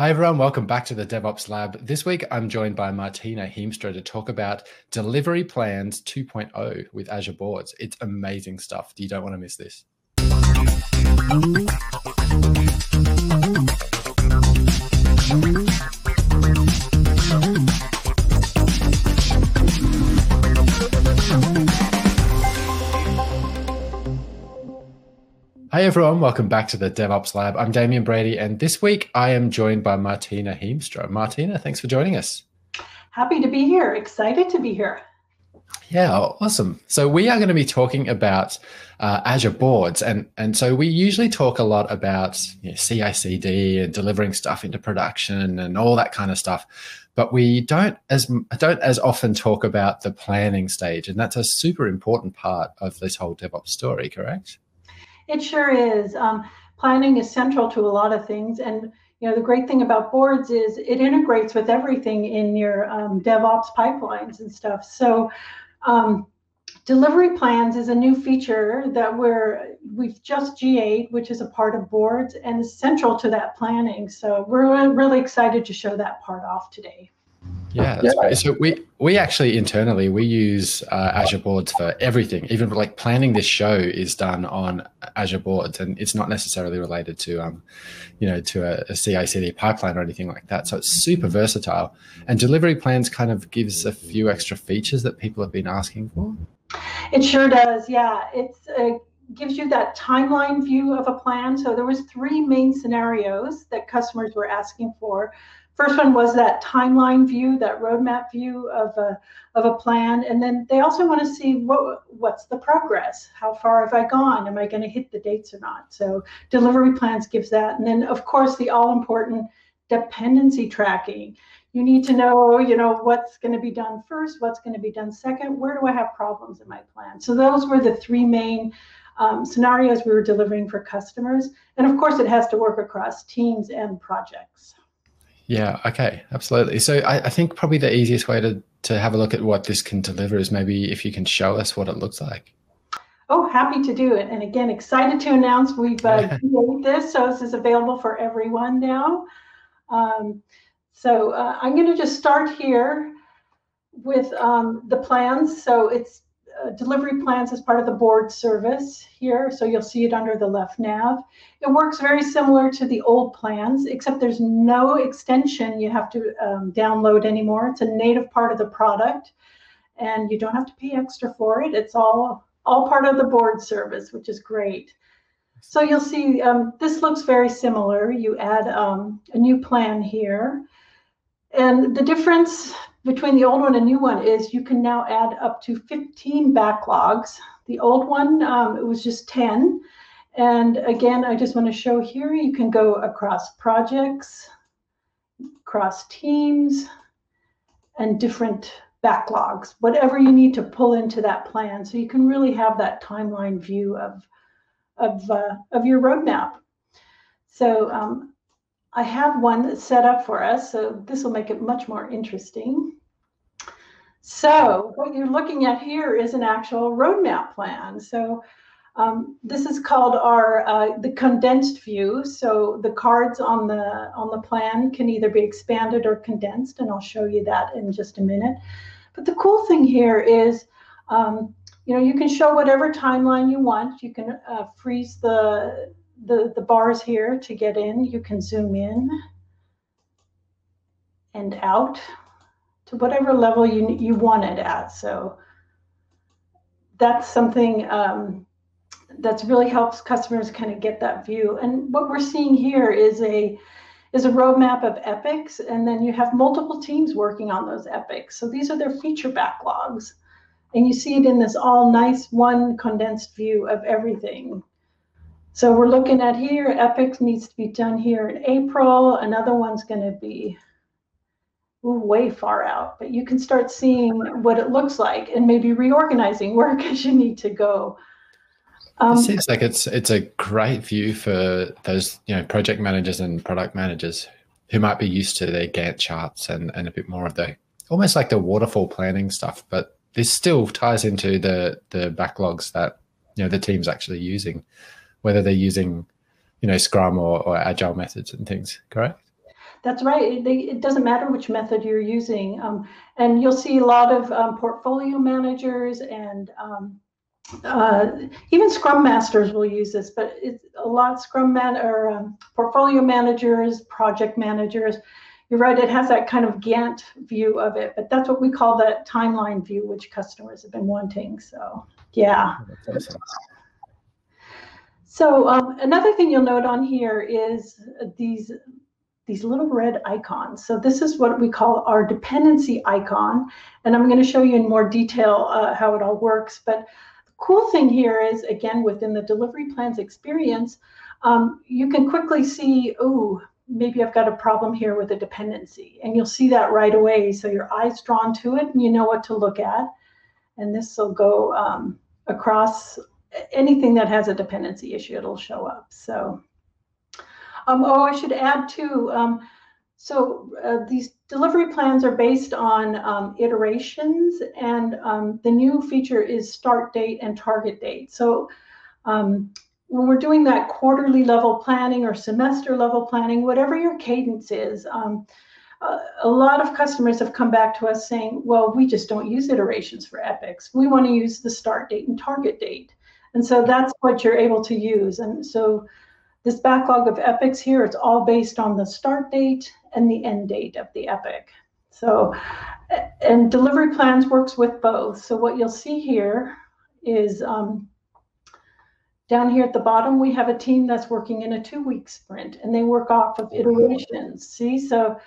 Hi, everyone. Welcome back to the DevOps Lab. This week, I'm joined by Martina Heemstra to talk about Delivery Plans 2.0 with Azure Boards. It's amazing stuff. You don't want to miss this. Hi, everyone. Welcome back to the DevOps Lab. I'm Damian Brady, and this week I am joined by Martina Heemstra. Martina, thanks for joining us. Happy to be here. Excited to be here. Yeah, awesome. So we are going to be talking about uh, Azure boards, and and so we usually talk a lot about you know, CI/CD and delivering stuff into production and all that kind of stuff, but we don't as don't as often talk about the planning stage, and that's a super important part of this whole DevOps story. Correct? It sure is. Um, planning is central to a lot of things. And you know, the great thing about boards is it integrates with everything in your um, DevOps pipelines and stuff. So um, delivery plans is a new feature that we're we've just GA'd, which is a part of boards and central to that planning. So we're really excited to show that part off today. Yeah, that's yeah. great. So we we actually internally we use uh, Azure Boards for everything. Even like planning this show is done on Azure Boards, and it's not necessarily related to um, you know, to a, a CI/CD pipeline or anything like that. So it's super versatile. And delivery plans kind of gives a few extra features that people have been asking for. It sure does. Yeah, it's. Uh, gives you that timeline view of a plan so there was three main scenarios that customers were asking for First one was that timeline view, that roadmap view of a, of a plan. And then they also want to see what what's the progress? How far have I gone? Am I going to hit the dates or not? So delivery plans gives that. And then of course the all important dependency tracking. You need to know, you know, what's going to be done first, what's going to be done second, where do I have problems in my plan? So those were the three main um, scenarios we were delivering for customers. And of course, it has to work across teams and projects. Yeah, okay, absolutely. So I, I, think probably the easiest way to, to have a look at what this can deliver is maybe if you can show us what it looks like. Oh, happy to do it. And again, excited to announce we've uh, this, so this is available for everyone now. Um, so uh, I'm going to just start here with um, the plans. So it's uh, delivery plans as part of the board service here. So you'll see it under the left nav. It works very similar to the old plans, except there's no extension you have to um, download anymore. It's a native part of the product and you don't have to pay extra for it. It's all, all part of the board service, which is great. So you'll see um, this looks very similar. You add um, a new plan here. And the difference between the old one and new one is you can now add up to 15 backlogs. The old one, um, it was just 10. And again, I just want to show here, you can go across projects, across teams, and different backlogs, whatever you need to pull into that plan. So you can really have that timeline view of, of, uh, of your roadmap. So um, I have one that's set up for us, so this will make it much more interesting. So what you're looking at here is an actual roadmap plan. So um, this is called our uh, the condensed view. So the cards on the on the plan can either be expanded or condensed, and I'll show you that in just a minute. But the cool thing here is, um, you know, you can show whatever timeline you want. You can uh, freeze the the, the bars here to get in. You can zoom in and out to whatever level you, you want it at. So that's something um, that's really helps customers kind of get that view. And what we're seeing here is a is a roadmap of epics, and then you have multiple teams working on those epics. So these are their feature backlogs. And you see it in this all nice one condensed view of everything. So we're looking at here, Epic needs to be done here in April. Another one's going to be way far out, but you can start seeing what it looks like and maybe reorganizing work as you need to go. Um, it seems like it's it's a great view for those you know project managers and product managers who might be used to their Gantt charts and and a bit more of the almost like the waterfall planning stuff, but this still ties into the the backlogs that you know the team's actually using whether they're using, you know, Scrum or, or Agile methods and things, correct? That's right. It, it, doesn't matter which method you're using. Um, and you'll see a lot of um, portfolio managers and um, uh, even Scrum Masters will use this, but it's a lot Scrum man or um, portfolio managers, project managers. You're right, it has that kind of Gantt view of it, but that's what we call the timeline view, which customers have been wanting. So, yeah. So um, another thing you'll note on here is these these little red icons. So this is what we call our dependency icon. And I'm going to show you in more detail uh, how it all works. But the cool thing here is, again, within the delivery plans experience, um, you can quickly see, oh, maybe I've got a problem here with a dependency. And you'll see that right away. So your eye's drawn to it and you know what to look at. And this will go um, across anything that has a dependency issue, it'll show up. So um, oh, I should add too. Um, so uh, these delivery plans are based on um, iterations, and um, the new feature is start date and target date. So um, when we're doing that quarterly level planning or semester level planning, whatever your cadence is, um, a lot of customers have come back to us saying, well, we just don't use iterations for epics. We want to use the start date and target date. And so that's what you're able to use. And so this backlog of epics here, it's all based on the start date and the end date of the epic. So, and delivery plans works with both. So what you'll see here is um, down here at the bottom, we have a team that's working in a two-week sprint, and they work off of iterations. See, so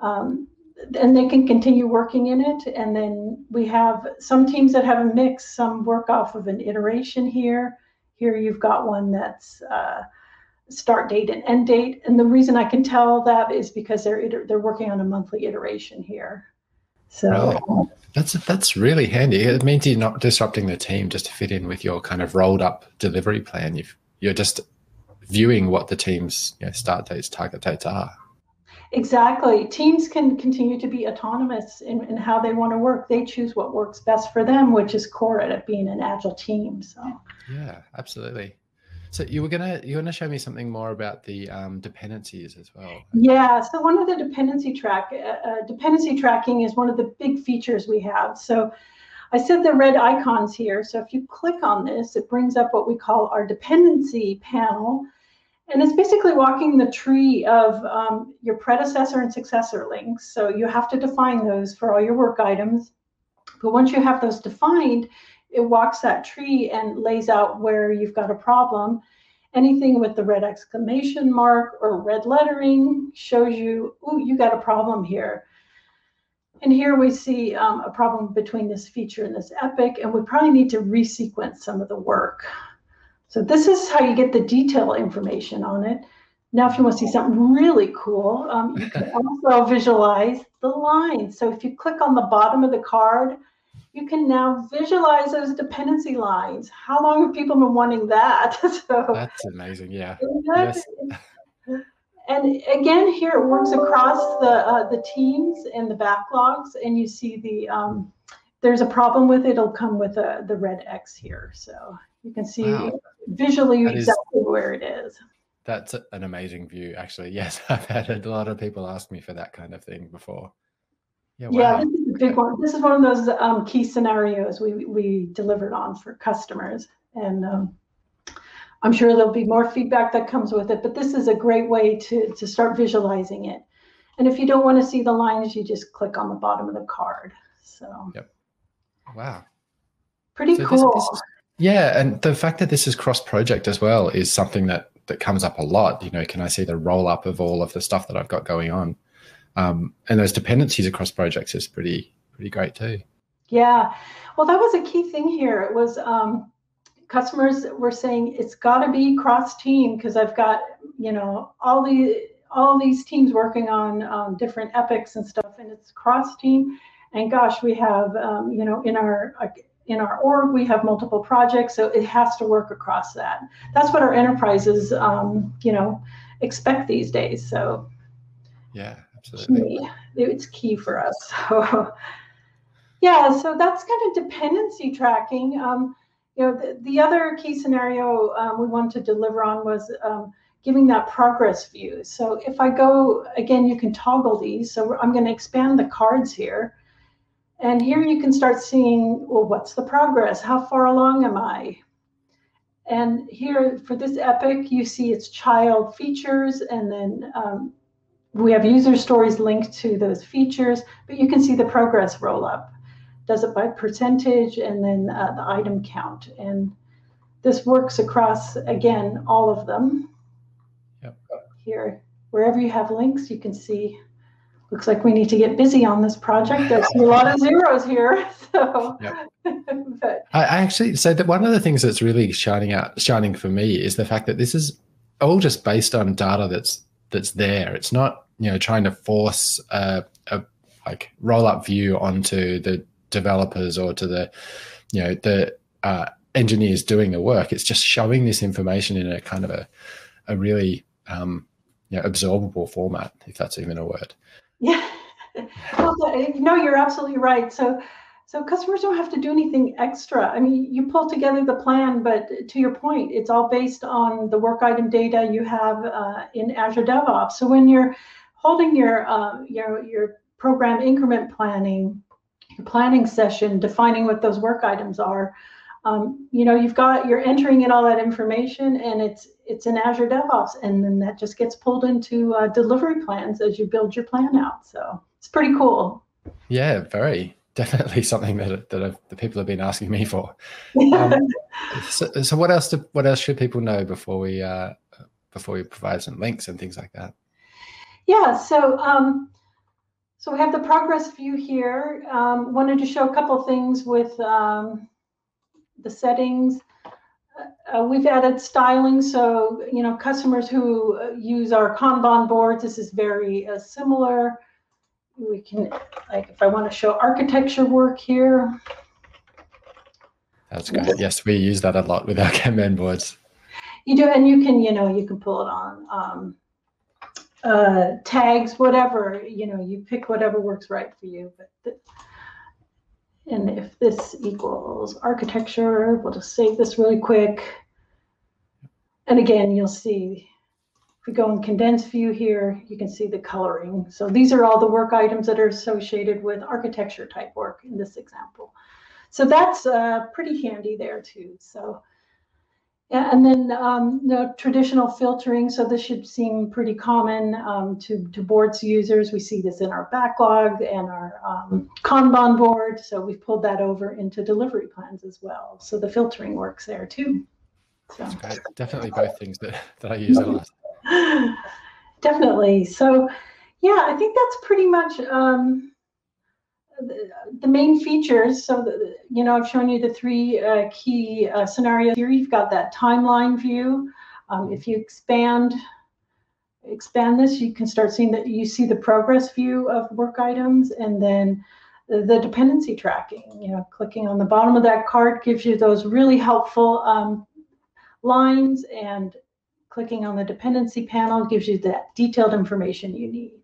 um, and they can continue working in it. And then we have some teams that have a mix. Some work off of an iteration here. Here you've got one that's uh, start date and end date. And the reason I can tell that is because they're they're working on a monthly iteration here. So really? that's that's really handy. It means you're not disrupting the team just to fit in with your kind of rolled up delivery plan. you you're just viewing what the team's you know, start dates, target dates are. Exactly. Teams can continue to be autonomous in, in how they want to work. They choose what works best for them, which is core at being an agile team. So yeah, absolutely. So you were gonna you're gonna show me something more about the um, dependencies as well. Yeah. So one of the dependency track uh, uh, dependency tracking is one of the big features we have. So I said the red icons here. So if you click on this, it brings up what we call our dependency panel. And it's basically walking the tree of um, your predecessor and successor links. So you have to define those for all your work items. But once you have those defined, it walks that tree and lays out where you've got a problem. Anything with the red exclamation mark or red lettering shows you, oh, you got a problem here. And here we see um, a problem between this feature and this epic, and we probably need to resequence some of the work. So this is how you get the detail information on it. Now, if you want to see something really cool, um, you can also visualize the lines. So if you click on the bottom of the card, you can now visualize those dependency lines. How long have people been wanting that? so that's amazing. Yeah. Yes. And again, here it works across the uh, the teams and the backlogs, and you see the um, there's a problem with it. It'll come with a, the red X here, so you can see wow. visually that exactly is, where it is. That's an amazing view, actually. Yes, I've had a lot of people ask me for that kind of thing before. Yeah, wow. yeah, this is a big one. This is one of those um, key scenarios we we delivered on for customers, and um, I'm sure there'll be more feedback that comes with it. But this is a great way to to start visualizing it. And if you don't want to see the lines, you just click on the bottom of the card. So. Yep. Wow. Pretty so cool. This, this is, yeah, and the fact that this is cross project as well is something that that comes up a lot. You know, can I see the roll up of all of the stuff that I've got going on? um, and those dependencies across projects is pretty pretty great too. Yeah, well, that was a key thing here. It was um, customers were saying it's got to be cross team because I've got you know all the all these teams working on um, different epics and stuff, and it's cross team. And gosh, we have um, you know in our in our org we have multiple projects, so it has to work across that. That's what our enterprises um, you know expect these days. So yeah, absolutely. Key. It's key for us. So, yeah, so that's kind of dependency tracking. Um, you know, the, the, other key scenario um, we wanted to deliver on was um, giving that progress view. So if I go, again, you can toggle these. So I'm going to expand the cards here. And here you can start seeing, well, what's the progress? How far along am I? And here for this epic, you see its child features, and then um, we have user stories linked to those features, but you can see the progress roll up. Does it by percentage and then uh, the item count. And this works across, again, all of them. Yep. Here, wherever you have links, you can see looks like we need to get busy on this project. There's a lot of zeros here. So, yep. but, I, actually so that one of the things that's really shining out, shining for me is the fact that this is all just based on data that's that's there. It's not you know trying to force a, a like roll up view onto the developers or to the you know the uh, engineers doing the work. It's just showing this information in a kind of a a really um, you know, absorbable format, if that's even a word. Yeah. well, no, you're absolutely right. So, so customers don't have to do anything extra. I mean, you pull together the plan, but to your point, it's all based on the work item data you have uh, in Azure DevOps. So when you're holding your uh, your your program increment planning, your planning session, defining what those work items are, um, you know, you've got you're entering in all that information, and it's it's in Azure DevOps, and then that just gets pulled into uh, delivery plans as you build your plan out. So it's pretty cool. Yeah, very definitely something that that I've, the people have been asking me for. Um, so, so, what else? Do, what else should people know before we uh, before we provide some links and things like that? Yeah. So. Um, so we have the progress view here. Um, wanted to show a couple things with um, the settings. Uh, we've added styling, so you know customers who uh, use our Kanban boards, this is very uh, similar. We can, like, if I want to show architecture work here. That's good. Yes, we use that a lot with our Kanban boards. You do, and you can, you know, you can pull it on um, uh, tags, whatever. You know, you pick whatever works right for you. But and if this equals architecture, we'll just save this really quick. And again, you'll see, if we go in condensed view here, you can see the coloring. So these are all the work items that are associated with architecture type work in this example. So that's uh, pretty handy there too. So yeah, and then um, the traditional filtering. So this should seem pretty common um, to, to boards users. We see this in our backlog and our um, Kanban board. So we've pulled that over into delivery plans as well. So the filtering works there too. So. Definitely both things that, that I use a lot. Definitely. So yeah, I think that's pretty much um, the main features, so the, you know, I've shown you the three uh, key uh, scenarios here. You've got that timeline view. Um, if you expand expand this, you can start seeing that you see the progress view of work items and then the dependency tracking. You know, clicking on the bottom of that card gives you those really helpful um, lines and clicking on the dependency panel gives you that detailed information you need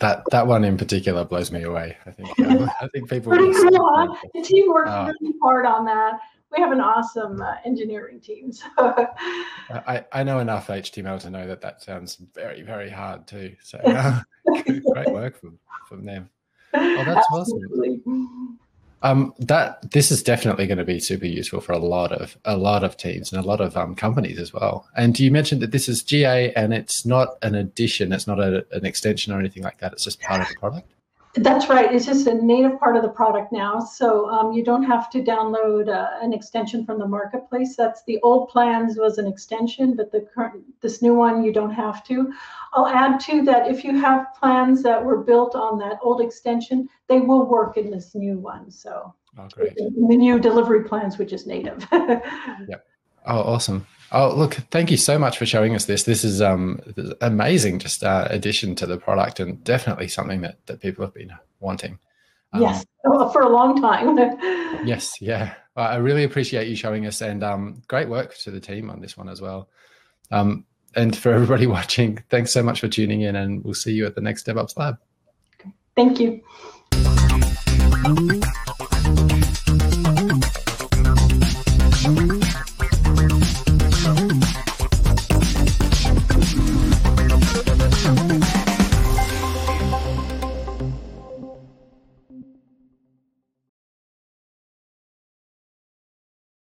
that that one in particular blows me away. I think um, I think people. The team worked uh, really hard on that. We have an awesome uh, engineering team. So I, I know enough HTML to know that that sounds very very hard too. So uh, great work from from them. Oh, that's Absolutely. awesome. Um, that this is definitely going to be super useful for a lot of a lot of teams and a lot of um, companies as well. And you mentioned that this is GA and it's not an addition, it's not a, an extension or anything like that. It's just part of the product. That's right. It's just a native part of the product now. So um, you don't have to download uh, an extension from the marketplace. That's the old plans was an extension, but the current this new one you don't have to. I'll add to that if you have plans that were built on that old extension, they will work in this new one. So oh, the new delivery plans, which is native. yep. Oh, awesome. Oh, look, thank you so much for showing us this. This is um amazing just uh, addition to the product and definitely something that, that people have been wanting. Um, yes, for a long time. yes, yeah. I really appreciate you showing us and um, great work to the team on this one as well. Um, and for everybody watching, thanks so much for tuning in and we'll see you at the next DevOps Lab. Thank you.